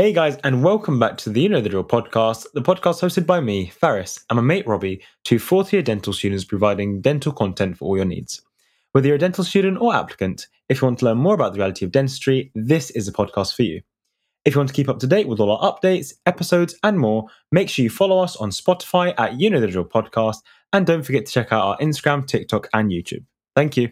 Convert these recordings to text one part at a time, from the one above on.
Hey guys, and welcome back to the You Know the Drill podcast, the podcast hosted by me, Faris, and my mate Robbie, two fourth year dental students providing dental content for all your needs. Whether you're a dental student or applicant, if you want to learn more about the reality of dentistry, this is a podcast for you. If you want to keep up to date with all our updates, episodes, and more, make sure you follow us on Spotify at You Know the Drill podcast, and don't forget to check out our Instagram, TikTok, and YouTube. Thank you.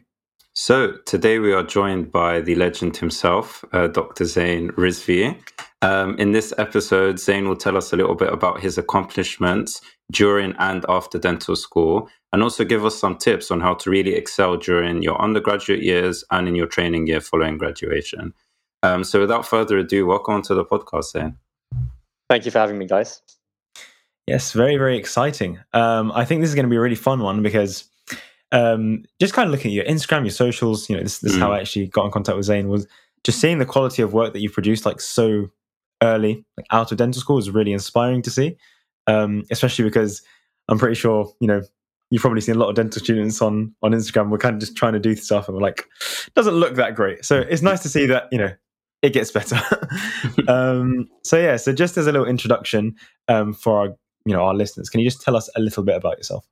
So today we are joined by the legend himself, uh, Dr. Zain Rizvi. Um, in this episode, Zain will tell us a little bit about his accomplishments during and after dental school, and also give us some tips on how to really excel during your undergraduate years and in your training year following graduation. Um, so, without further ado, welcome to the podcast, Zain. Thank you for having me, guys. Yes, very, very exciting. Um, I think this is going to be a really fun one because um, just kind of looking at your Instagram, your socials, you know, this, this mm. is how I actually got in contact with Zain was just seeing the quality of work that you produced like so early, like out of dental school, is really inspiring to see. Um, especially because I'm pretty sure you know you've probably seen a lot of dental students on on Instagram. We're kind of just trying to do stuff, and we're like, doesn't look that great. So it's nice to see that you know it gets better. um, so yeah, so just as a little introduction um, for our you know our listeners, can you just tell us a little bit about yourself?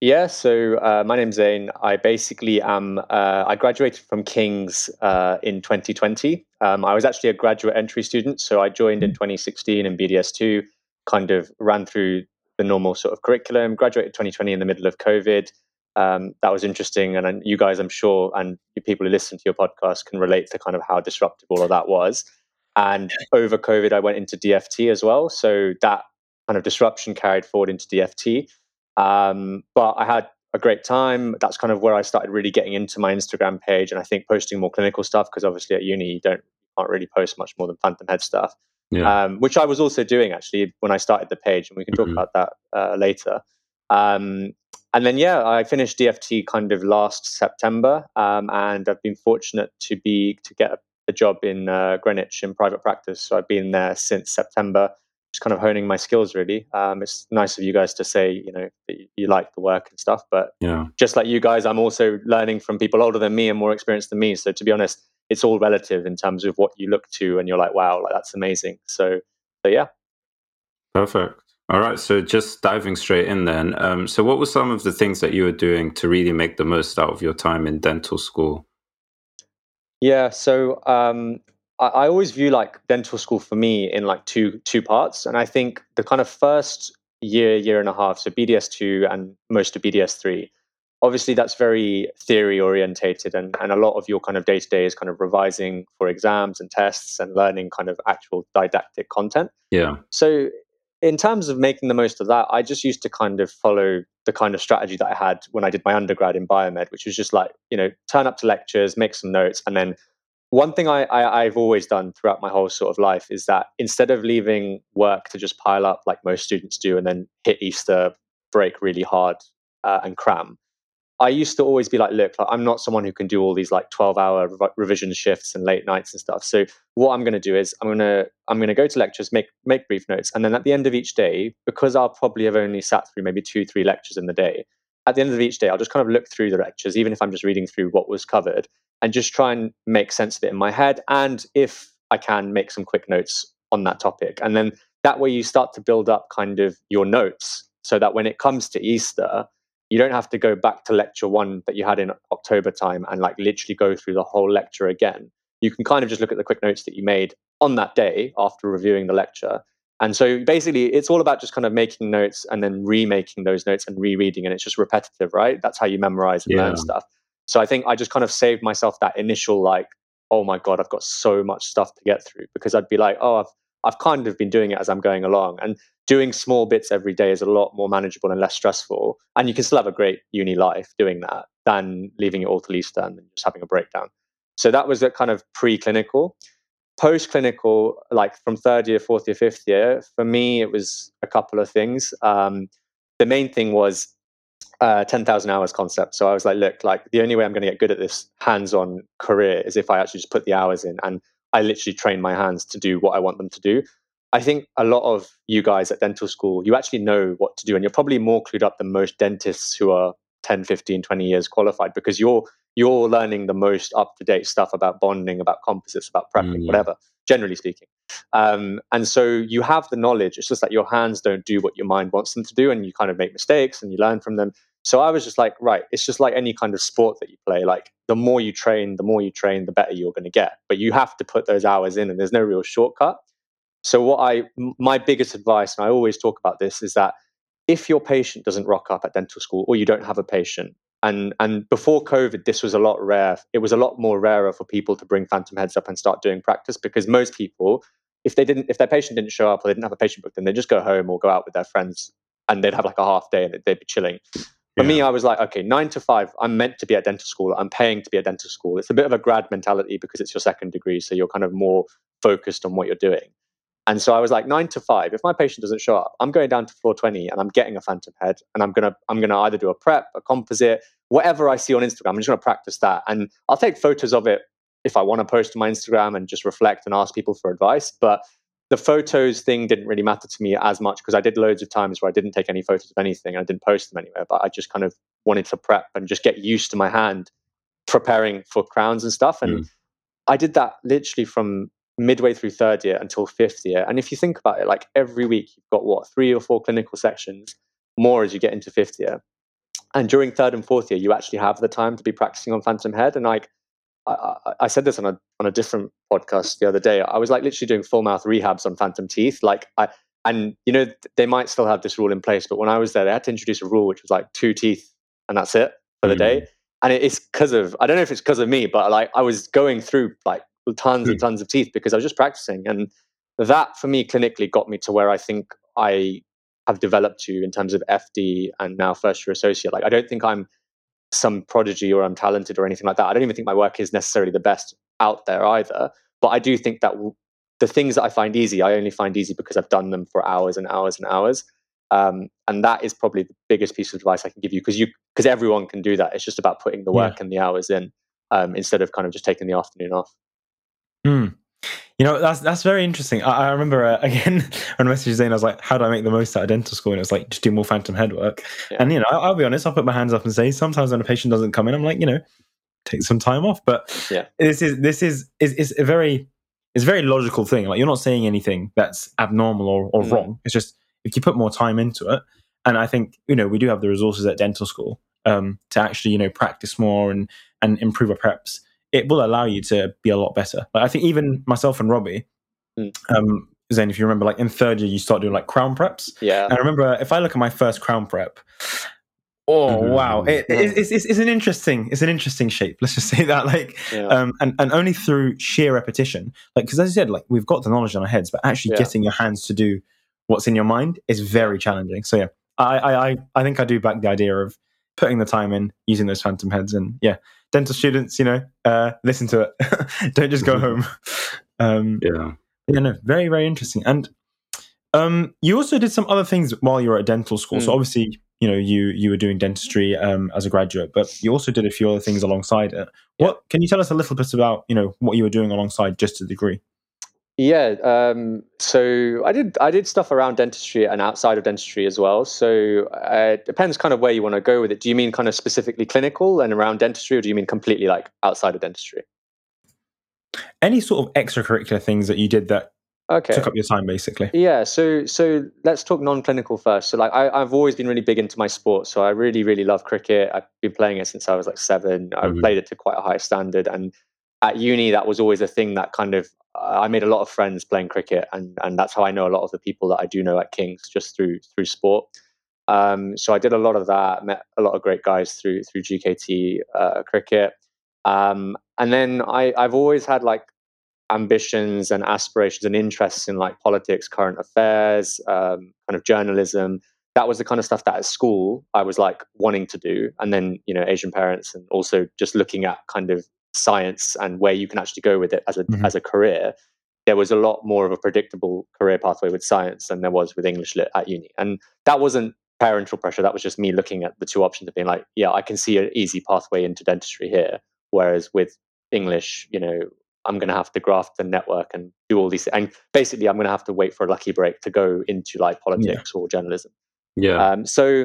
Yeah, so uh, my name's Zain. I basically am. Uh, I graduated from King's uh, in 2020. Um, I was actually a graduate entry student, so I joined in mm. 2016 in BDS2. Kind of ran through the normal sort of curriculum. Graduated 2020 in the middle of COVID. Um, that was interesting, and you guys, I'm sure, and people who listen to your podcast can relate to kind of how disruptive all of that was. And over COVID, I went into DFT as well, so that kind of disruption carried forward into DFT. Um, but I had a great time. That's kind of where I started really getting into my Instagram page, and I think posting more clinical stuff because obviously at uni you don't can't really post much more than phantom head stuff. Yeah. Um, which I was also doing actually when I started the page, and we can talk mm-hmm. about that uh, later. Um, and then yeah, I finished DFT kind of last September, um, and I've been fortunate to be to get a, a job in uh, Greenwich in private practice. So I've been there since September just kind of honing my skills really. Um, it's nice of you guys to say you know you like the work and stuff but yeah. just like you guys i'm also learning from people older than me and more experienced than me. So to be honest it's all relative in terms of what you look to and you're like wow like that's amazing. So so yeah. Perfect. All right so just diving straight in then um, so what were some of the things that you were doing to really make the most out of your time in dental school? Yeah so um, I, always view like dental school for me in like two two parts, and I think the kind of first year, year and a half, so BDS two and most of BDS three, obviously that's very theory orientated, and and a lot of your kind of day to day is kind of revising for exams and tests and learning kind of actual didactic content. Yeah. So in terms of making the most of that, I just used to kind of follow the kind of strategy that I had when I did my undergrad in biomed, which was just like, you know, turn up to lectures, make some notes, and then one thing I, I have always done throughout my whole sort of life is that instead of leaving work to just pile up like most students do and then hit Easter break really hard uh, and cram, I used to always be like, look, like, I'm not someone who can do all these like 12 hour rev- revision shifts and late nights and stuff. So what I'm going to do is I'm going to I'm going to go to lectures, make make brief notes, and then at the end of each day, because I'll probably have only sat through maybe two three lectures in the day, at the end of each day, I'll just kind of look through the lectures, even if I'm just reading through what was covered, and just try and make sense of it in my head. And if I can, make some quick notes on that topic. And then that way you start to build up kind of your notes so that when it comes to Easter, you don't have to go back to lecture one that you had in October time and like literally go through the whole lecture again. You can kind of just look at the quick notes that you made on that day after reviewing the lecture. And so basically, it's all about just kind of making notes and then remaking those notes and rereading. And it's just repetitive, right? That's how you memorize and yeah. learn stuff. So I think I just kind of saved myself that initial like, oh my god, I've got so much stuff to get through because I'd be like, oh, I've I've kind of been doing it as I'm going along, and doing small bits every day is a lot more manageable and less stressful. And you can still have a great uni life doing that than leaving it all to Easter and just having a breakdown. So that was a kind of pre-clinical. Post clinical, like from third year, fourth year, fifth year, for me, it was a couple of things. Um, the main thing was uh, 10,000 hours concept. So I was like, look, like the only way I'm going to get good at this hands on career is if I actually just put the hours in and I literally train my hands to do what I want them to do. I think a lot of you guys at dental school, you actually know what to do and you're probably more clued up than most dentists who are 10, 15, 20 years qualified because you're you're learning the most up to date stuff about bonding, about composites, about prepping, mm, whatever, generally speaking. Um, and so you have the knowledge. It's just that your hands don't do what your mind wants them to do, and you kind of make mistakes and you learn from them. So I was just like, right, it's just like any kind of sport that you play. Like the more you train, the more you train, the better you're going to get. But you have to put those hours in, and there's no real shortcut. So what I, my biggest advice, and I always talk about this, is that if your patient doesn't rock up at dental school, or you don't have a patient, and and before COVID, this was a lot rare. It was a lot more rarer for people to bring phantom heads up and start doing practice because most people, if they didn't, if their patient didn't show up or they didn't have a patient booked, then they'd just go home or go out with their friends and they'd have like a half day and they'd be chilling. For yeah. me, I was like, okay, nine to five, I'm meant to be at dental school. I'm paying to be at dental school. It's a bit of a grad mentality because it's your second degree. So you're kind of more focused on what you're doing. And so I was like, nine to five, if my patient doesn't show up, I'm going down to floor 20 and I'm getting a phantom head and I'm gonna I'm gonna either do a prep, a composite, whatever I see on Instagram, I'm just gonna practice that. And I'll take photos of it if I want to post to my Instagram and just reflect and ask people for advice. But the photos thing didn't really matter to me as much because I did loads of times where I didn't take any photos of anything and I didn't post them anywhere. But I just kind of wanted to prep and just get used to my hand preparing for crowns and stuff. And mm. I did that literally from midway through third year until fifth year. And if you think about it, like every week you've got what three or four clinical sections, more as you get into fifth year. And during third and fourth year, you actually have the time to be practicing on Phantom Head. And like I, I said this on a on a different podcast the other day. I was like literally doing full mouth rehabs on Phantom Teeth. Like I and you know they might still have this rule in place, but when I was there, they had to introduce a rule which was like two teeth and that's it for the mm. day. And it's because of I don't know if it's because of me, but like I was going through like tons and hmm. tons of teeth because I was just practicing. And that for me clinically got me to where I think I have developed to in terms of FD and now first year associate. Like I don't think I'm some prodigy or I'm talented or anything like that. I don't even think my work is necessarily the best out there either. But I do think that w- the things that I find easy, I only find easy because I've done them for hours and hours and hours. Um, and that is probably the biggest piece of advice I can give you because you because everyone can do that. It's just about putting the work yeah. and the hours in um, instead of kind of just taking the afternoon off. Mm. You know, that's that's very interesting. I, I remember uh, again when I messaged Zain, I was like, "How do I make the most out of dental school?" And it was like, "Just do more phantom head work." Yeah. And you know, I'll, I'll, be honest, I'll put my hands up and say, sometimes when a patient doesn't come in, I'm like, you know, take some time off. But yeah, this is this is is, is a very it's a very logical thing. Like you're not saying anything that's abnormal or, or mm. wrong. It's just if you put more time into it, and I think you know we do have the resources at dental school um, to actually you know practice more and and improve our preps it will allow you to be a lot better. Like I think even myself and Robbie, mm. um, Zain, if you remember, like in third year, you start doing like crown preps. Yeah. And I remember if I look at my first crown prep, oh mm-hmm. wow, it, it, it's, it's, it's, an interesting it's an interesting shape. Let's just say that, like, yeah. um, and and only through sheer repetition, like because as I said, like we've got the knowledge on our heads, but actually yeah. getting your hands to do what's in your mind is very challenging. So yeah, I I I think I do back the idea of putting the time in, using those phantom heads, and yeah, dental students, you know, uh, listen to it. Don't just go home. Um, yeah. Yeah, no, very, very interesting. And um, you also did some other things while you were at dental school. Mm. So obviously, you know, you you were doing dentistry um, as a graduate, but you also did a few other things alongside it. What can you tell us a little bit about, you know, what you were doing alongside just a degree? Yeah, um, so I did I did stuff around dentistry and outside of dentistry as well. So uh, it depends kind of where you want to go with it. Do you mean kind of specifically clinical and around dentistry, or do you mean completely like outside of dentistry? Any sort of extracurricular things that you did that okay. took up your time, basically. Yeah. So so let's talk non-clinical first. So like I, have always been really big into my sport. So I really really love cricket. I've been playing it since I was like 7 I've mm-hmm. played it to quite a high standard and at uni that was always a thing that kind of I made a lot of friends playing cricket, and and that's how I know a lot of the people that I do know at Kings just through through sport. Um, so I did a lot of that, met a lot of great guys through through GKT uh, cricket, um, and then I I've always had like ambitions and aspirations and interests in like politics, current affairs, um, kind of journalism. That was the kind of stuff that at school I was like wanting to do, and then you know Asian parents, and also just looking at kind of science and where you can actually go with it as a mm-hmm. as a career, there was a lot more of a predictable career pathway with science than there was with English lit at uni. And that wasn't parental pressure. That was just me looking at the two options of being like, yeah, I can see an easy pathway into dentistry here. Whereas with English, you know, I'm going to have to graft the network and do all these. And basically, I'm going to have to wait for a lucky break to go into like politics yeah. or journalism. Yeah. Um, so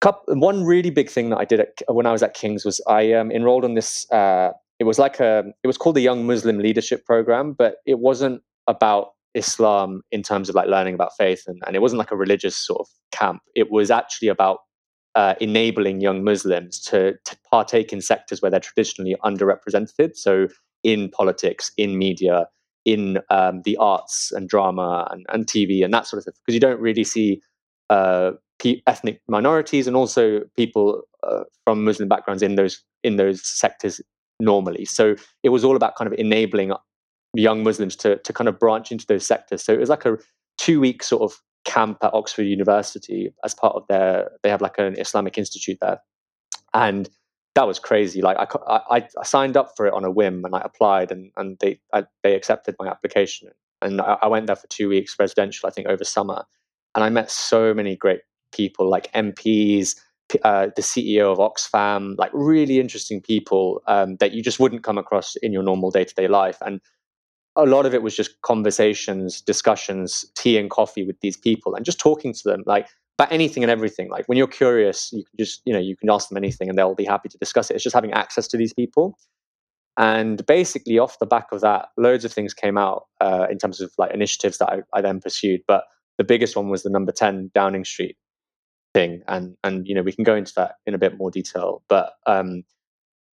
couple, one really big thing that I did at, when I was at King's was I um, enrolled on this. Uh, it was like a, it was called the Young Muslim Leadership Program, but it wasn't about Islam in terms of like learning about faith, and, and it wasn't like a religious sort of camp. It was actually about uh, enabling young Muslims to, to partake in sectors where they're traditionally underrepresented. So in politics, in media, in um, the arts and drama and, and TV and that sort of stuff, because you don't really see uh, ethnic minorities and also people uh, from Muslim backgrounds in those in those sectors normally. So it was all about kind of enabling young Muslims to to kind of branch into those sectors. So it was like a two week sort of camp at Oxford University as part of their they have like an Islamic institute there, and that was crazy. Like I, I, I signed up for it on a whim and I applied and and they I, they accepted my application and I, I went there for two weeks residential I think over summer, and I met so many great people like MPs. Uh, the CEO of Oxfam, like really interesting people um, that you just wouldn't come across in your normal day to day life. And a lot of it was just conversations, discussions, tea and coffee with these people, and just talking to them like about anything and everything. Like when you're curious, you can just you know you can ask them anything, and they'll be happy to discuss it. It's just having access to these people. And basically, off the back of that, loads of things came out uh, in terms of like initiatives that I, I then pursued. But the biggest one was the number 10 Downing Street thing. And, and you know, we can go into that in a bit more detail. But um,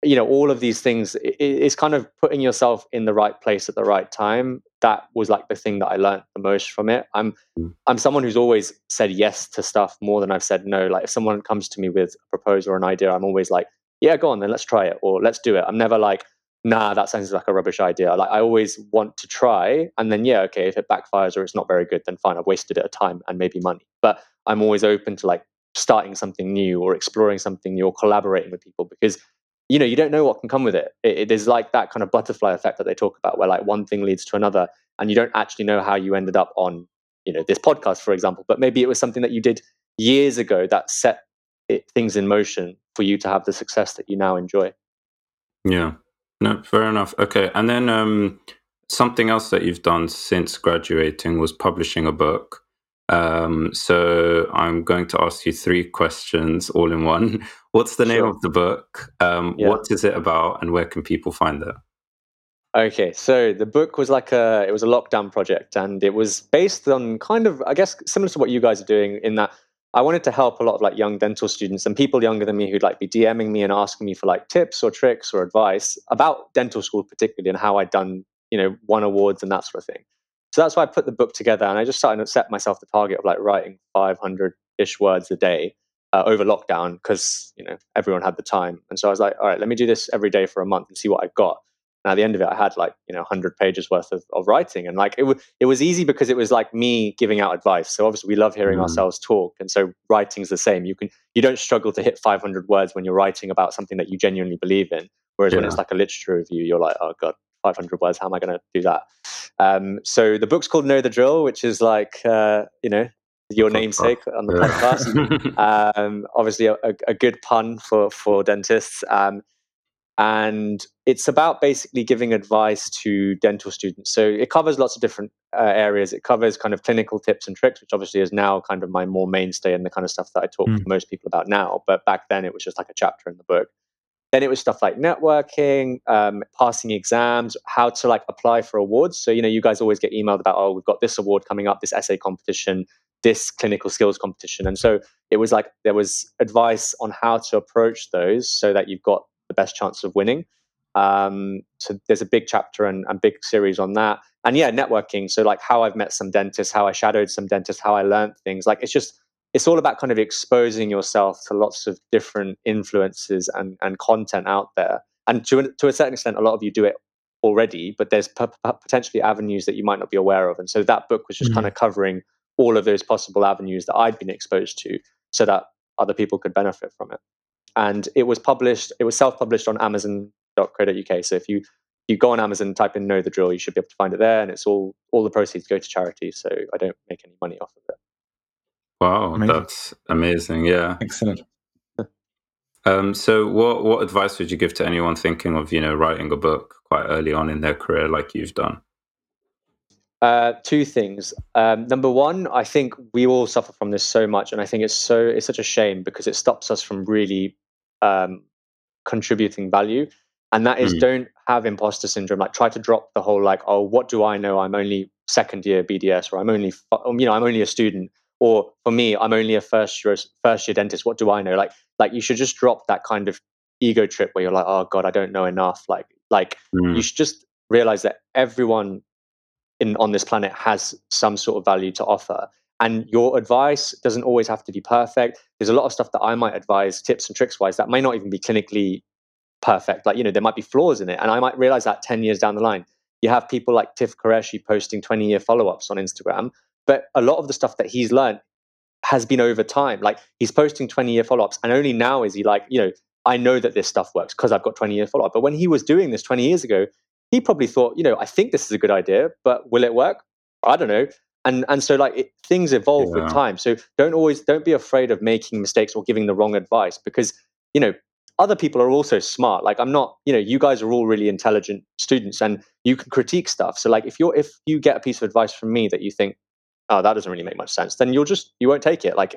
you know all of these things it, it's kind of putting yourself in the right place at the right time that was like the thing that i learned the most from it i'm mm. i'm someone who's always said yes to stuff more than i've said no like if someone comes to me with a proposal or an idea i'm always like yeah go on then let's try it or let's do it i'm never like nah that sounds like a rubbish idea like i always want to try and then yeah okay if it backfires or it's not very good then fine i've wasted it of time and maybe money but i'm always open to like starting something new or exploring something new or collaborating with people because you know you don't know what can come with it. it. it is like that kind of butterfly effect that they talk about where like one thing leads to another and you don't actually know how you ended up on you know this podcast for example but maybe it was something that you did years ago that set it, things in motion for you to have the success that you now enjoy yeah no fair enough okay and then um something else that you've done since graduating was publishing a book um, so I'm going to ask you three questions all in one. What's the name sure. of the book? Um, yeah. What is it about, and where can people find it? Okay, so the book was like a it was a lockdown project, and it was based on kind of I guess similar to what you guys are doing in that I wanted to help a lot of like young dental students and people younger than me who'd like be DMing me and asking me for like tips or tricks or advice about dental school particularly and how I'd done you know won awards and that sort of thing. So that's why I put the book together, and I just started to set myself the target of like writing 500 ish words a day uh, over lockdown because you know everyone had the time, and so I was like, all right, let me do this every day for a month and see what I've got. And at the end of it, I had like you know 100 pages worth of, of writing, and like it was it was easy because it was like me giving out advice. So obviously we love hearing mm. ourselves talk, and so writing's the same. You can you don't struggle to hit 500 words when you're writing about something that you genuinely believe in. Whereas yeah. when it's like a literature review, you're like, oh god, 500 words. How am I going to do that? Um, so the book's called Know the Drill, which is like, uh, you know, your namesake on the podcast. um, obviously, a, a, good pun for, for dentists. Um, and it's about basically giving advice to dental students. So it covers lots of different uh, areas. It covers kind of clinical tips and tricks, which obviously is now kind of my more mainstay and the kind of stuff that I talk mm. to most people about now. But back then, it was just like a chapter in the book. Then it was stuff like networking, um, passing exams, how to like apply for awards. So, you know, you guys always get emailed about, oh, we've got this award coming up, this essay competition, this clinical skills competition. And so it was like there was advice on how to approach those so that you've got the best chance of winning. Um, so there's a big chapter and, and big series on that. And yeah, networking. So like how I've met some dentists, how I shadowed some dentists, how I learned things. Like it's just it's all about kind of exposing yourself to lots of different influences and, and content out there. And to, to a certain extent, a lot of you do it already, but there's p- p- potentially avenues that you might not be aware of. And so that book was just mm-hmm. kind of covering all of those possible avenues that I'd been exposed to so that other people could benefit from it. And it was published, it was self published on amazon.co.uk. So if you you go on Amazon, type in "Know the Drill," you should be able to find it there, and it's all all the proceeds go to charity. So I don't make any money off of it. Wow, amazing. that's amazing. Yeah. Excellent. Um, so what what advice would you give to anyone thinking of, you know, writing a book quite early on in their career like you've done? Uh, two things. Um, number one, I think we all suffer from this so much, and I think it's so it's such a shame because it stops us from really um, contributing value. And that is, mm. don't have imposter syndrome like try to drop the whole like oh what do i know i'm only second year bds or i'm only um, you know i'm only a student or for me i'm only a first year first year dentist. What do i know? Like like you should just drop that kind of ego trip where you're like oh god i don't know enough. Like like mm. you should just realize that everyone in on this planet has some sort of value to offer. And your advice doesn't always have to be perfect. There's a lot of stuff that i might advise tips and tricks wise that may not even be clinically perfect. Like you know there might be flaws in it. And i might realize that 10 years down the line. You have people like Tif Qureshi posting 20 year follow-ups on instagram but a lot of the stuff that he's learned has been over time. Like he's posting 20 year follow-ups and only now is he like you know i know that this stuff works because i've got 20 year follow-up. But when he was doing this 20 years ago he probably thought you know i think this is a good idea but will it work? I don't know. And and so like it, things evolve yeah. with time. So don't always don't be afraid of making mistakes or giving the wrong advice because you know other people are also smart. Like i'm not you know you guys are all really intelligent students and you can critique stuff. So like if you're if you get a piece of advice from me that you think oh that doesn't really make much sense then you'll just you won't take it like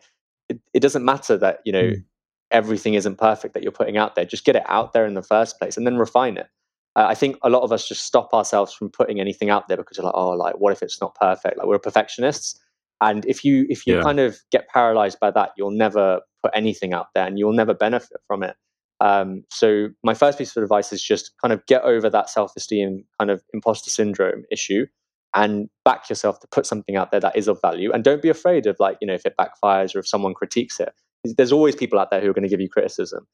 it, it doesn't matter that you know mm. everything isn't perfect that you're putting out there just get it out there in the first place and then refine it uh, I think a lot of us just stop ourselves from putting anything out there because we're like, oh, like what if it's not perfect? Like we're perfectionists, and if you if you yeah. kind of get paralyzed by that, you'll never put anything out there, and you'll never benefit from it. Um, so my first piece of advice is just kind of get over that self-esteem kind of imposter syndrome issue and back yourself to put something out there that is of value and don't be afraid of like you know if it backfires or if someone critiques it there's always people out there who are going to give you criticism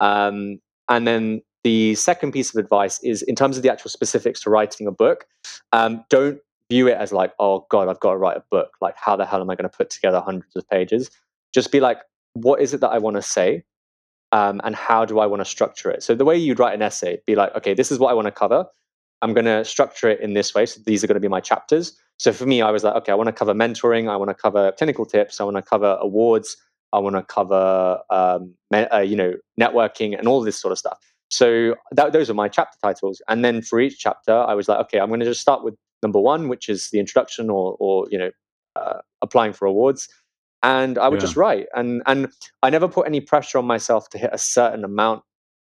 um, and then the second piece of advice is in terms of the actual specifics to writing a book, um, don't view it as like, oh God, I've got to write a book. Like, how the hell am I going to put together hundreds of pages? Just be like, what is it that I want to say? Um, and how do I want to structure it? So, the way you'd write an essay, be like, okay, this is what I want to cover. I'm going to structure it in this way. So, these are going to be my chapters. So, for me, I was like, okay, I want to cover mentoring. I want to cover clinical tips. I want to cover awards. I want to cover, um, uh, you know, networking and all this sort of stuff. So that, those are my chapter titles. And then for each chapter, I was like, okay, I'm going to just start with number one, which is the introduction or, or you know, uh, applying for awards. And I would yeah. just write. And, and I never put any pressure on myself to hit a certain amount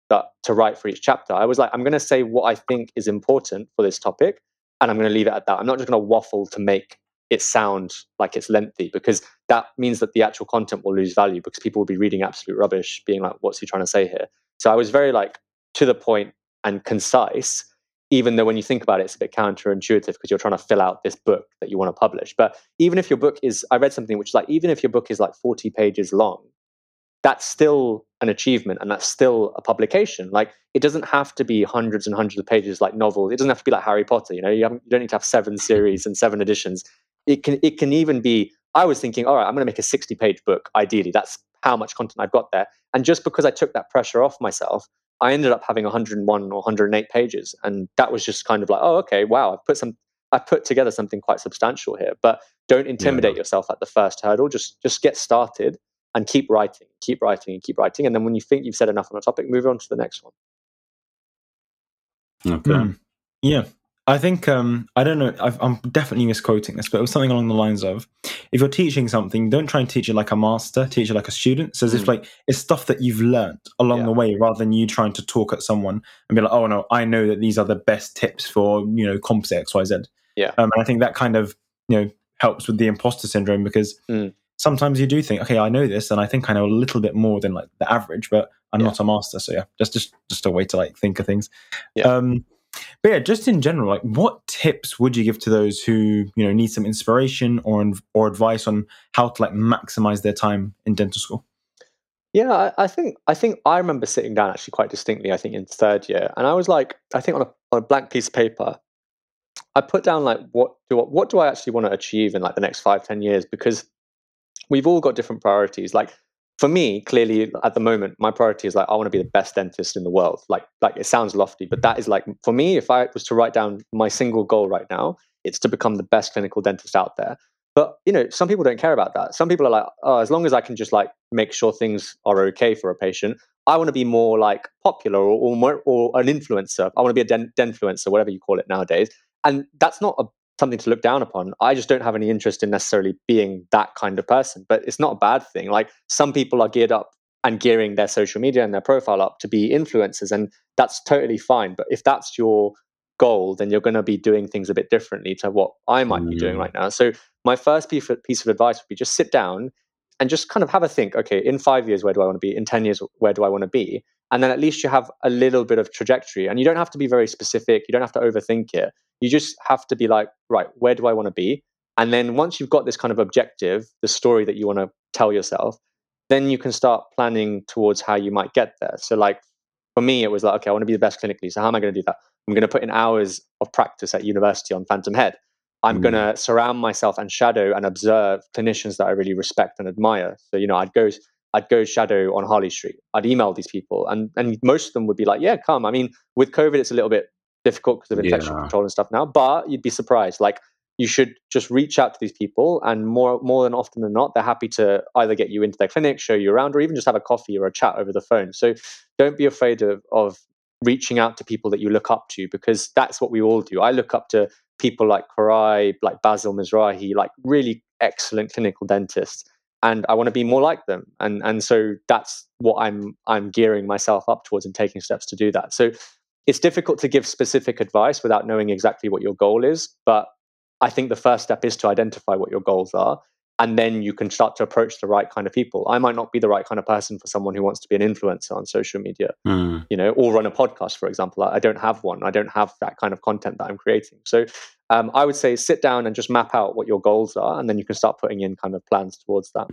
that, to write for each chapter. I was like, I'm going to say what I think is important for this topic. And I'm going to leave it at that. I'm not just going to waffle to make it sound like it's lengthy because that means that the actual content will lose value because people will be reading absolute rubbish, being like, what's he trying to say here? So I was very like, to the point and concise, even though when you think about it, it's a bit counterintuitive because you're trying to fill out this book that you want to publish. But even if your book is, I read something which is like, even if your book is like 40 pages long, that's still an achievement and that's still a publication. Like it doesn't have to be hundreds and hundreds of pages like novels. It doesn't have to be like Harry Potter. You know, you, you don't need to have seven series and seven editions. It can it can even be. I was thinking, all right, I'm going to make a 60 page book. Ideally, that's how much content I've got there. And just because I took that pressure off myself, I ended up having 101 or 108 pages, and that was just kind of like, oh, okay, wow, I've put some, I put together something quite substantial here. But don't intimidate yeah. yourself at the first hurdle. Just just get started and keep writing, keep writing, and keep writing. And then when you think you've said enough on a topic, move on to the next one. Okay. Mm. Yeah. I think um, I don't know. i am definitely misquoting this, but it was something along the lines of: if you're teaching something, don't try and teach it like a master, teach it like a student. So as mm. if like it's stuff that you've learned along yeah. the way, rather than you trying to talk at someone and be like, "Oh no, I know that these are the best tips for you know composite X Y Z." Yeah, um, and I think that kind of you know helps with the imposter syndrome because mm. Sometimes you do think, "Okay, I know this, and I think I know a little bit more than like the average, but I'm yeah. not a master." So yeah, just just just a way to like think of things. Yeah. Um, but yeah, just in general, like what tips would you give to those who you know need some inspiration or or advice on how to like maximize their time in dental school? Yeah, I, I, think I think I remember sitting down actually quite distinctly. I think in third year, and I was like, I think on a on a blank piece of paper, I put down like what do I, what do I actually want to achieve in like the next five ten years because we've all got different priorities. Like for me, clearly at the moment, my priority is like I want to be the best dentist in the world. Like like it sounds lofty, but that is like for me, if I was to write down my single goal right now, it's to become the best clinical dentist out there. But you know, some people don't care about that. Some people are like, oh, as long as I can just like make sure things are okay for a patient, I want to be more like popular or or, more, or an influencer. I want to be a den- denfluencer, whatever you call it nowadays. And that's not a something to look down upon. I just don't have any interest in necessarily being that kind of person. But it's not a bad thing. Like some people are geared up and gearing their social media and their profile up to be influencers. And that's totally fine. But if that's your goal, then you're going to be doing things a bit differently to what I might mm. be doing mm. right now. So my first piece of, piece of advice would be just sit down and just kind of have a think okay in five years where do i want to be in 10 years where do i want to be and then at least you have a little bit of trajectory. And you don't have to be very specific. You don't have to overthink it. You just have to be like right where do i want to be? And then once you've got this kind of objective the story that you want to tell yourself then you can start planning towards how you might get there. So like for me it was like okay i want to be the best clinically so how am i going to do that? I'm going to put in hours of practice at university on phantom head. I'm mm. going to surround myself and shadow and observe clinicians that I really respect and admire. So, you know, I'd go, I'd go shadow on Harley Street. I'd email these people, and and most of them would be like, "Yeah, come." I mean, with COVID, it's a little bit difficult because of infection yeah. control and stuff now, but you'd be surprised. Like, you should just reach out to these people, and more more than often than not, they're happy to either get you into their clinic, show you around, or even just have a coffee or a chat over the phone. So, don't be afraid of of reaching out to people that you look up to because that's what we all do. I look up to people like Koray, like Basil Mizrahi, like really excellent clinical dentists. And I want to be more like them. And and so that's what I'm I'm gearing myself up towards and taking steps to do that. So it's difficult to give specific advice without knowing exactly what your goal is. But I think the first step is to identify what your goals are and then you can start to approach the right kind of people. I might not be the right kind of person for someone who wants to be an influencer on social media mm. you know or run a podcast for example. I, don't have one. I don't have that kind of content that i'm creating. So um, i would say sit down and just map out what your goals are and then you can start putting in kind of plans towards that.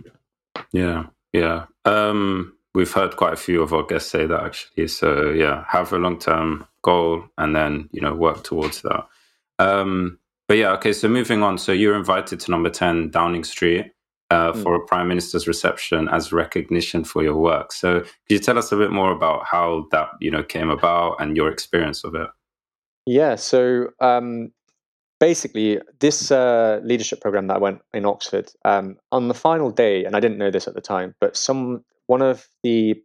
Yeah yeah. Um, we've heard quite a few of our guests say that actually. So yeah have a long-term goal and then you know work towards that. Um, but yeah, okay. So moving on. So you're invited to number 10 Downing Street uh, mm. for a prime minister's reception as recognition for your work. So could you tell us a bit more about how that, you know, came about and your experience of it? Yeah. So um, basically, this uh, leadership program that I went in Oxford um, on the final day, and I didn't know this at the time, but some one of the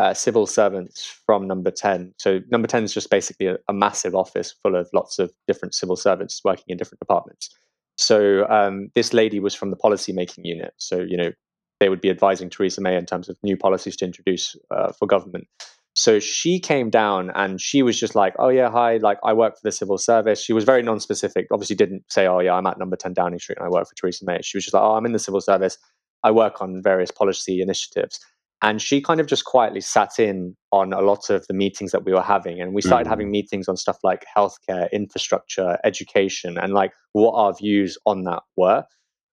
uh, civil servants from number 10. So, number 10 is just basically a, a, massive office full of lots of different civil servants working in different departments. So, um, this lady was from the policy making unit. So, you know, they would be advising Theresa May in terms of new policies to introduce uh, for government. So she came down and she was just like, "Oh yeah, hi, like I work for the civil service." She was very non-specific. Obviously, didn't say, "Oh yeah, I'm at Number Ten Downing Street and I work for Theresa May." She was just like, "Oh, I'm in the civil service. I work on various policy initiatives." And she kind of just quietly sat in on a lot of the meetings that we were having and we started mm. having meetings on stuff like healthcare infrastructure education and like what our views on that were.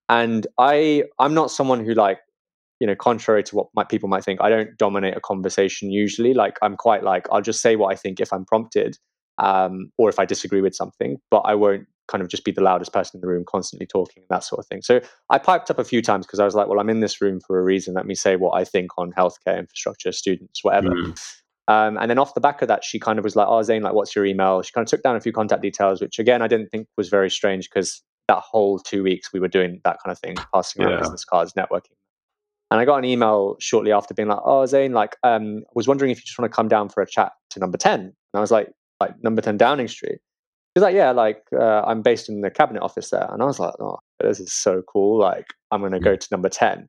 And i i'm not someone who like you know contrary to what my, people might think i don't dominate a conversation usually. Like i'm quite like i'll just say what i think if i'm prompted um, or if i disagree with something but i won't kind of just be the loudest person in the room, constantly talking and that sort of thing. So I piped up a few times because I was like, well, I'm in this room for a reason. Let me say what I think on healthcare, infrastructure, students, whatever. Mm. Um, and then off the back of that, she kind of was like, oh, Zain, like, what's your email? She kind of took down a few contact details, which again, I didn't think was very strange because that whole two weeks we were doing that kind of thing, passing around yeah. business cards, networking. And I got an email shortly after being like, oh, Zain, like, um, was wondering if you just want to come down for a chat to number 10. And I was like, like number 10 Downing Street. He's like, yeah, like uh, I'm based in the cabinet office there, and I was like, oh, this is so cool. Like I'm gonna go mm. to number ten.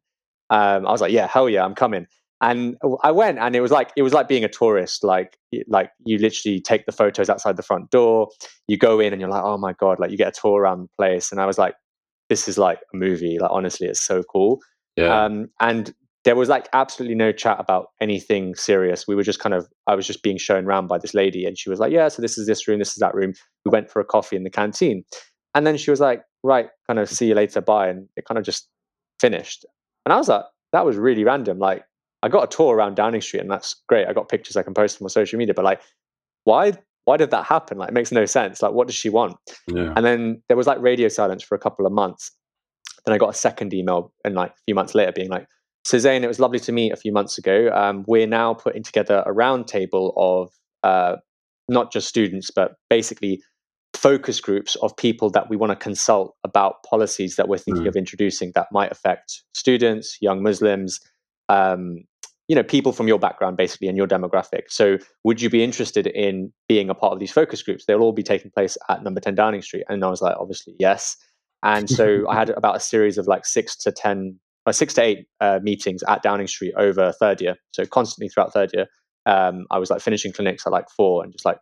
Um, I was like, yeah, hell yeah, I'm coming. And I went, and it was like it was like being a tourist. Like like you literally take the photos outside the front door. You go in, and you're like, oh my god, like you get a tour around the place. And I was like, this is like a movie. Like honestly, it's so cool. Yeah. Um, and there was like absolutely no chat about anything serious. We were just kind of, I was just being shown around by this lady, and she was like, "Yeah, so this is this room, this is that room." We went for a coffee in the canteen, and then she was like, "Right, kind of see you later, bye," and it kind of just finished. And I was like, "That was really random." Like, I got a tour around Downing Street, and that's great. I got pictures I can post on my social media, but like, why? Why did that happen? Like, it makes no sense. Like, what does she want? Yeah. And then there was like radio silence for a couple of months. Then I got a second email, and like a few months later, being like, so, Zain, it was lovely to meet a few months ago. Um, we're now putting together a roundtable of uh, not just students, but basically focus groups of people that we want to consult about policies that we're thinking mm. of introducing that might affect students, young Muslims, um, you know, people from your background basically and your demographic. So, would you be interested in being a part of these focus groups? They'll all be taking place at number 10 Downing Street. And I was like, obviously, yes. And so I had about a series of like six to 10 my six to eight uh, meetings at Downing Street over third year. So constantly throughout third year, um, I was like finishing clinics at like four and just like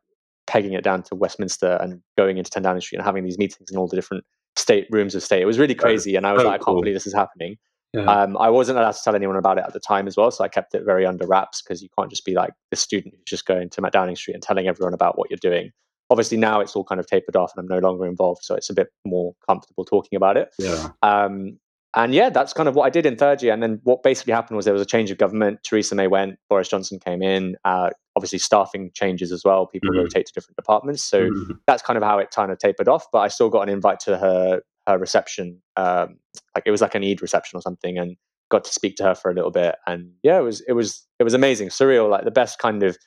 pegging it down to Westminster and going into 10 Downing Street and having these meetings in all the different state rooms of state. It was really oh, crazy. And I was oh, like, I can't believe this is happening. Yeah. Um, I wasn't allowed to tell anyone about it at the time as well. So I kept it very under wraps because you can't just be like the student who's just going to Downing Street and telling everyone about what you're doing. Obviously, now it's all kind of tapered off and I'm no longer involved. So it's a bit more comfortable talking about it. Yeah. Um, and yeah, that's kind of what I did in third year. And then what basically happened was there was a change of government. Theresa May went, Boris Johnson came in. Uh, obviously, staffing changes as well. People mm-hmm. rotate to different departments. So mm-hmm. that's kind of how it kind of tapered off. But I still got an invite to her her reception. Um, like it was like an Eid reception or something, and got to speak to her for a little bit. And yeah, it was it was it was amazing, surreal, like the best kind of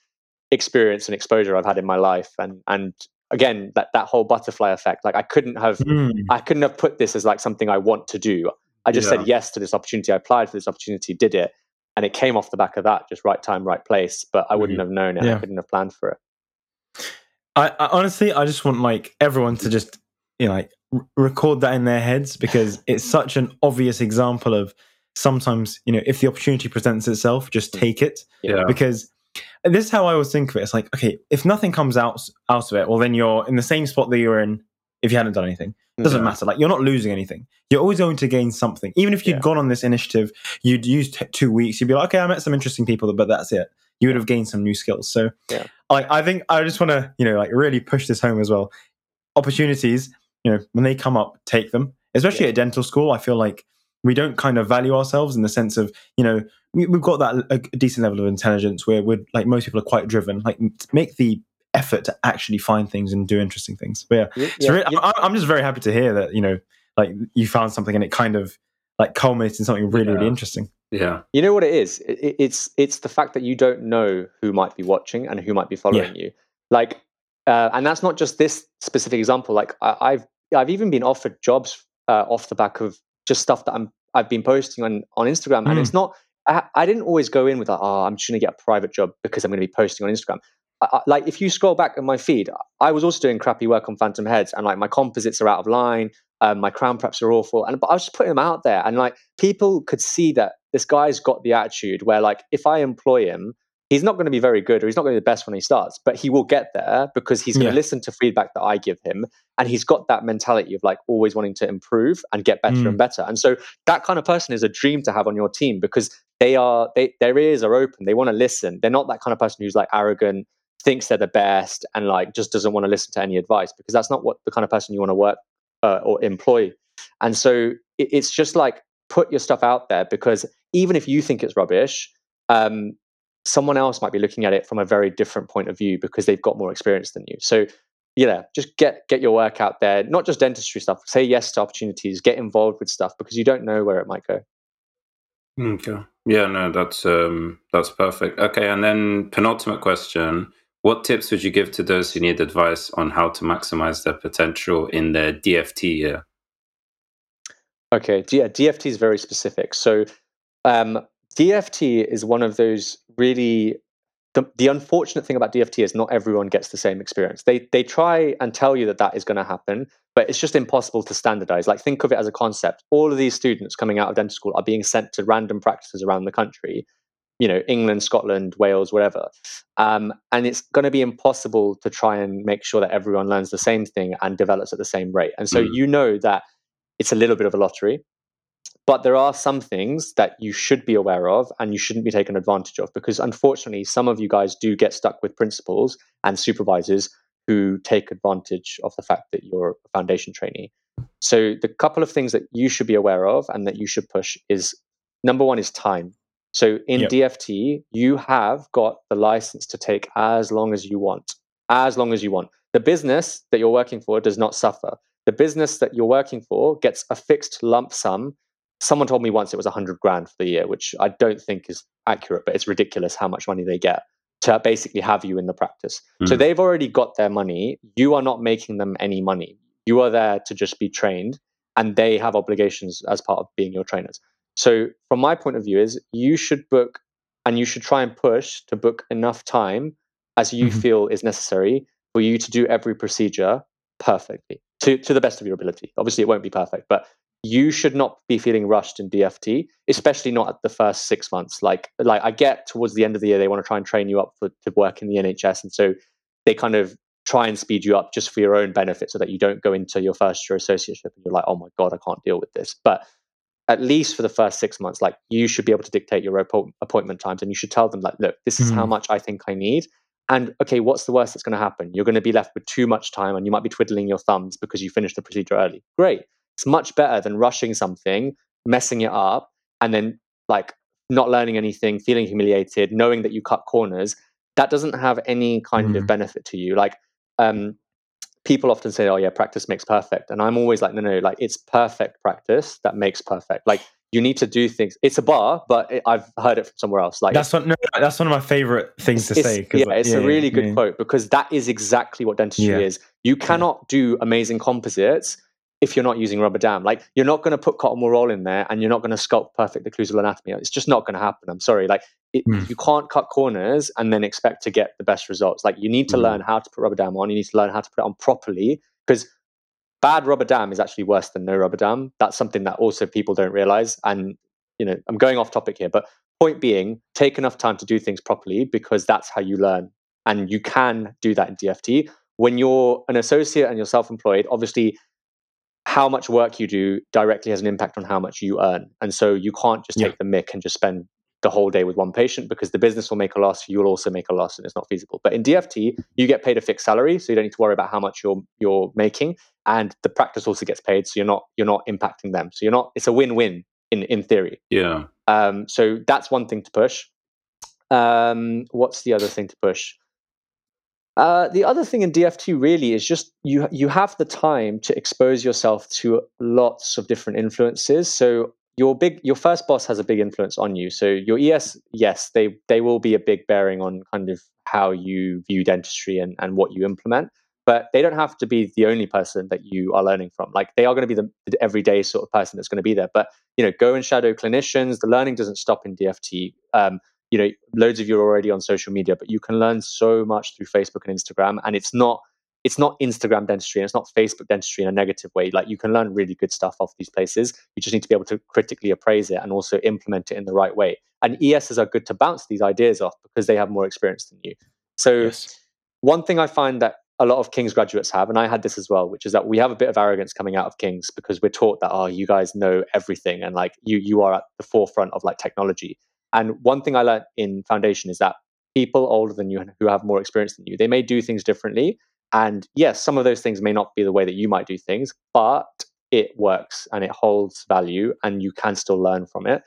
experience and exposure I've had in my life. And and again, that that whole butterfly effect. Like I couldn't have mm. I couldn't have put this as like something I want to do. I just yeah. said yes to this opportunity. I applied for this opportunity, did it, and it came off the back of that, just right time, right place. But I wouldn't mm. have known it. Yeah. I couldn't have planned for it. I, I, honestly, I just want like everyone to just you know like r- record that in their heads because it's such an obvious example of sometimes you know if the opportunity presents itself, just mm. take it. Yeah. Because this is how I always think of it. It's like okay, if nothing comes out out of it, well then you're in the same spot that you were in if you hadn't done anything. It doesn't yeah. matter. Like you're not losing anything. You're always going to gain something. Even if you had yeah. gone on this initiative, you'd used t- two weeks. You'd be like, okay, I met some interesting people, but that's it. You would have gained some new skills. So, yeah. like, I think I just want to, you know, like really push this home as well. Opportunities, you know, when they come up, take them. Especially at dental school, I feel like we don't kind of value ourselves in the sense of, you know, we, have got that a decent level of intelligence where we're like most people are quite driven. Like, make the effort to actually find things and do interesting things. But yeah, yeah, so really, yeah. I'm, just very happy to hear that you know, like you found something and it kind of like culminates in something really, really interesting. Yeah, you know what it is? It, it's it's the fact that you don't know who might be watching and who might be following you. Like, uh, and that's not just this specific example. Like, I, have I've even been offered jobs uh, off the back of just stuff that I'm I've been posting on on Instagram, mm. and it's not. I, I, didn't always go in with like, oh, I'm just going to get a private job because I'm going to be posting on Instagram. I, like if you scroll back in my feed, I was also doing crappy work on Phantom Heads, and like my composites are out of line, um, my crown preps are awful, and but I was just putting them out there, and like people could see that this guy's got the attitude where like if I employ him, he's not going to be very good or he's not going to be the best when he starts, but he will get there because he's going yeah. to listen to feedback that I give him. And he's got that mentality of like always wanting to improve and get better mm. and better. And so that kind of person is a dream to have on your team because they are, they, their ears are open. They want to listen. They're not that kind of person who's like arrogant, thinks they're the best and like just doesn't want to listen to any advice because that's not what the kind of person you want to work uh, or employ. And so it, it's just like put your stuff out there because even if you think it's rubbish, um, someone else might be looking at it from a very different point of view because they've got more experience than you. So yeah, just get get your work out there. Not just dentistry stuff. Say yes to opportunities. Get involved with stuff because you don't know where it might go. Okay. Yeah. No. That's um. That's perfect. Okay. And then penultimate question: what tips would you give to those who need advice on how to maximize their potential in their DFT year? Okay, yeah, DFT is very specific. So, um, DFT is one of those really. The, the unfortunate thing about DFT is not everyone gets the same experience. They they try and tell you that that is going to happen, but it's just impossible to standardize. Like think of it as a concept. All of these students coming out of dental school are being sent to random practices around the country, you know England, Scotland, Wales, wherever, um, and it's going to be impossible to try and make sure that everyone learns the same thing and develops at the same rate. And so mm. you know that it's a little bit of a lottery, but there are some things that you should be aware of and you shouldn't be taken advantage of because unfortunately, some of you guys do get stuck with principals and supervisors who take advantage of the fact that you're a foundation trainee. So the couple of things that you should be aware of and that you should push is number one is time so in yep. DFT, you have got the license to take as long as you want, as long as you want. The business that you're working for does not suffer. The business that you're working for gets a fixed lump sum. Someone told me once it was 100 grand for the year, which I don't think is accurate, but it's ridiculous how much money they get to basically have you in the practice. Mm. So hmm. they've already got their money. You are not making them any money. You are there to just be trained, and they have obligations as part of being your trainers. So from my point of view is you should book and you should try and push to book enough time as you mm-hmm. feel is necessary for you to do every procedure perfectly to, to the best of your ability. Obviously it won't be perfect, but you should not be feeling rushed in DFT, especially not at the first six months. Like, like I get towards the end of the year, they want to try and train you up for, to work in the NHS, and so they kind of try and speed you up just for your own benefit, so that you don't go into your first year associateship and you're like, oh my god, I can't deal with this. But at least for the first six months, like you should be able to dictate your appointment times, and you should tell them like, look, this is mm. how much I think I need. And okay, what's the worst that's going to happen? You're going to be left with too much time, and you might be twiddling your thumbs because you finished the procedure early. Great it's much better than rushing something, messing it up, and then like not learning anything, feeling humiliated, knowing that you cut corners. That doesn't have any kind mm. of benefit to you. Like um, people often say, "Oh yeah, practice makes perfect," and I'm always like, "No, no, like it's perfect practice that makes perfect." Like you need to do things. It's a bar, but it, I've heard it from somewhere else. Like that's one. No, that's one of my favorite things to say. Yeah, like, it's yeah, a really yeah, good yeah. quote because that is exactly what dentistry is. You cannot do amazing composites if you're not using rubber dam. Like you're not going to put cotton wool roll in there and you're not going to sculpt perfect occlusal anatomy. It's just not going to happen. I'm sorry. Like it, mm. you can't cut corners and then expect to get the best results. Like you need to mm. learn how to put rubber dam on. You need to learn how to put it on properly because bad rubber dam is actually worse than no rubber dam. That's something that also people don't realize. And you know, I'm going off topic here, but point being, take enough time to do things properly because that's how you learn. And you can do that in DFT. When you're an associate and you're self-employed, obviously how much work you do directly has an impact on how much you earn. And so you can't just take yeah. the mick and just spend the whole day with one patient because the business will make a loss, you'll also make a loss, and it's not feasible. But in DFT, you get paid a fixed salary, so you don't need to worry about how much you're you're making, and the practice also gets paid, so you're not you're not impacting them. So you're not. It's a win-win in in theory. Yeah. Um. So that's one thing to push. Um. What's the other thing to push? Uh, the other thing in DFT really is just you you have the time to expose yourself to lots of different influences. So your big your first boss has a big influence on you. So your ES, yes, they they will be a big bearing on kind of how you view dentistry and, and what you implement. But they don't have to be the only person that you are learning from. Like they are going to be the, the everyday sort of person that's going to be there. But you know, go and shadow clinicians. The learning doesn't stop in DFT. Um, you know loads of you are already on social media but you can learn so much through facebook and instagram and it's not it's not instagram dentistry and it's not facebook dentistry in a negative way like you can learn really good stuff off these places you just need to be able to critically appraise it and also implement it in the right way and es's are good to bounce these ideas off because they have more experience than you so yes. one thing i find that a lot of King's graduates have, and I had this as well, which is that we have a bit of arrogance coming out of King's because we're taught that, oh, you guys know everything and like you you are at the forefront of like technology. And one thing I learned in foundation is that people older than you who have more experience than you, they may do things differently. And yes, some of those things may not be the way that you might do things, but it works and it holds value and you can still learn from it.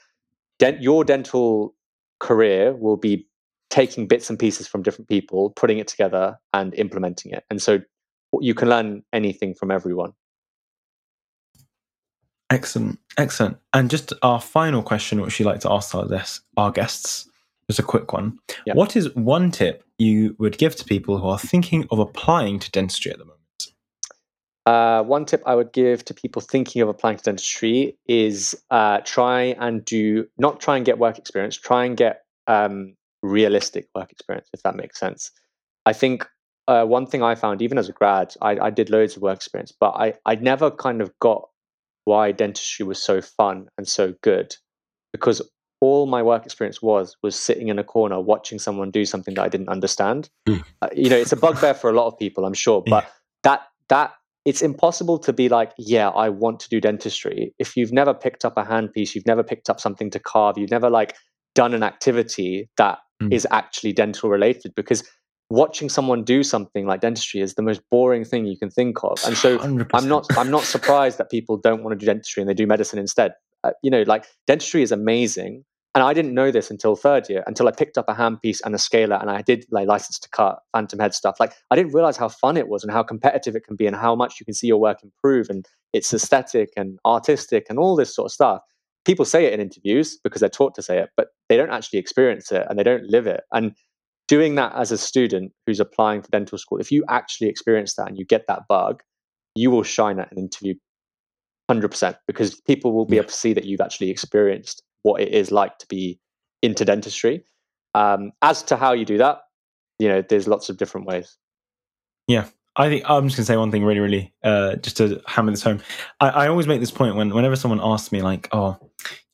Dent- your dental career will be taking bits and pieces from different people, putting it together and implementing it. And so you can learn anything from everyone. Excellent, excellent. And just our final question, which we like to ask our, guests, our guests, just a quick one. Yep. What is one tip you would give to people who are thinking of applying to dentistry at the moment? Uh, one tip I would give to people thinking of applying to dentistry is uh, try and do not try and get work experience. Try and get um, realistic work experience, if that makes sense. I think uh, one thing I found, even as a grad, I, I did loads of work experience, but I I never kind of got why dentistry was so fun and so good because all my work experience was was sitting in a corner watching someone do something that I didn't understand. Mm. Uh, you know, it's a bugbear for a lot of people, I'm sure, but yeah. that that it's impossible to be like, yeah, I want to do dentistry if you've never picked up a handpiece, you've never picked up something to carve, you've never like done an activity that mm. is actually dental related because watching someone do something like dentistry is the most boring thing you can think of. And so i am not i'm not surprised that people don't want to do dentistry and they do medicine instead. Uh, you know like dentistry is amazing and i didn't know this until third year until i picked up a handpiece and a scaler and i did like license to cut phantom head stuff. Like i didn't realize how fun it was and how competitive it can be and how much you can see your work improve and it's aesthetic and artistic and all this sort of stuff. People say it in interviews because they're taught to say it but they don't actually experience it and they don't live it. And doing that as a student who's applying for dental school, if you actually experience that and you get that bug, you will shine at an interview 100% because people will be able to see that you've actually experienced what it is like to be into dentistry. Um, as to how you do that, you know, there's lots of different ways. Yeah, I think I'm just gonna say one thing really, really, uh, just to hammer this home. I, I, always make this point when whenever someone asks me like, "Oh,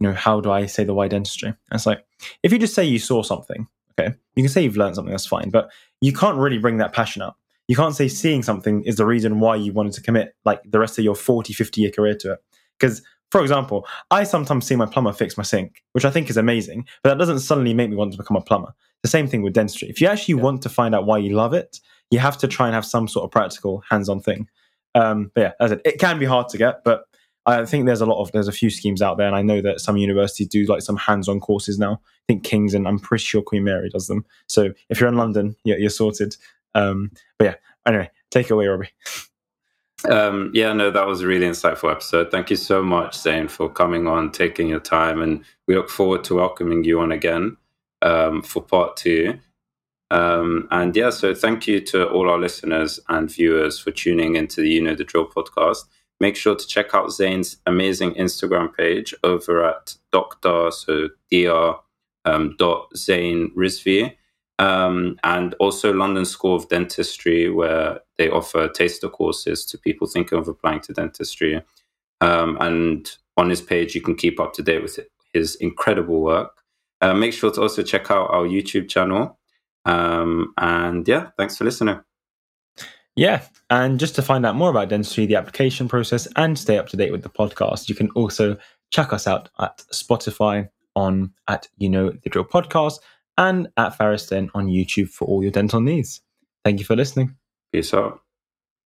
you know, how do I say the why dentistry?" it's like if you just say you saw something, okay, you can say you've learned something, that's fine, but you can't really bring that passion up. You can't say seeing something is the reason why you wanted to commit like the rest of your 40, 50 year career to it. Because, for example, I sometimes see my plumber fix my sink, which I think is amazing, but that doesn't suddenly make me want to become a plumber. The same thing with dentistry. If you actually yeah. want to find out why you love it, you have to try and have some sort of practical hands-on thing. Um, but yeah, as it, it can be hard to get, but I think there's a lot of there's a few schemes out there, and I know that some universities do like some hands-on courses now. I think King's and I'm pretty sure Queen Mary does them. So if you're in London, you're, you're sorted. Um, but yeah, anyway, take it away, Robbie. Um, yeah, no, that was a really insightful episode. Thank you so much, Zain, for coming on, taking your time, and we look forward to welcoming you on again um, for part two. Um, and yeah, so thank you to all our listeners and viewers for tuning into the You Know the Drill podcast. Make sure to check out Zain's amazing Instagram page over at Dr. So Dr. Um, dot Zain Rizvi. Um, and also London School of Dentistry, where they offer taster courses to people thinking of applying to dentistry. Um, and on his page, you can keep up to date with his incredible work. Uh, make sure to also check out our YouTube channel. Um, and yeah, thanks for listening. Yeah, and just to find out more about dentistry, the application process, and stay up to date with the podcast, you can also check us out at Spotify on at you know the drill podcast and at Farriston on YouTube for all your dental needs. Thank you for listening. Peace out.